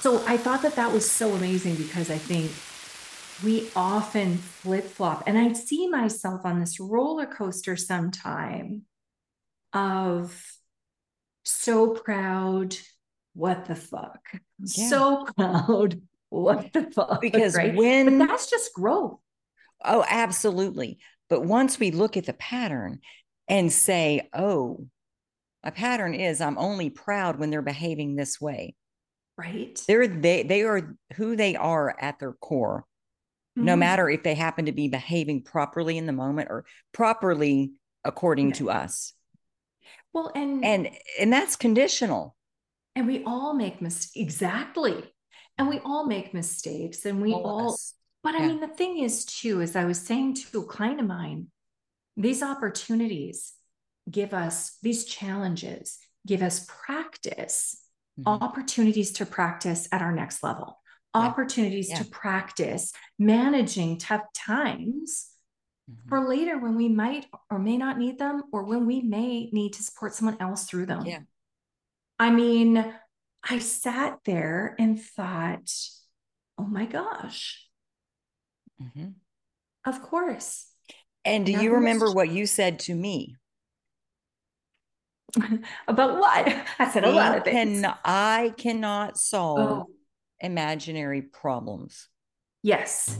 So I thought that that was so amazing because I think we often flip flop, and I see myself on this roller coaster sometime of so proud, what the fuck? Yeah. So proud, what the fuck? Because right? when- but that's just growth. Oh, absolutely. But once we look at the pattern and say, oh, a pattern is I'm only proud when they're behaving this way. Right. They're they they are who they are at their core. No Mhm. matter if they happen to be behaving properly in the moment or properly according Yeah. to us. Well, and And and that's conditional. and we all make mistakes. Exactly. And we all make mistakes and we All all. But I mean, the thing is, too, as I was saying to a client of mine, these opportunities give us these challenges, give us practice, Mhm. opportunities to practice at our next level, Yeah. opportunities Yeah. to practice managing tough times Mhm. for later when we might or may not need them, or when we may need to support someone else through them. Yeah. I mean, I sat there and thought, oh my gosh, Mhm. of course. And do Nothing you remember what you said to me? About what? I said a lot of things. can, I cannot solve Oh, imaginary problems. yes.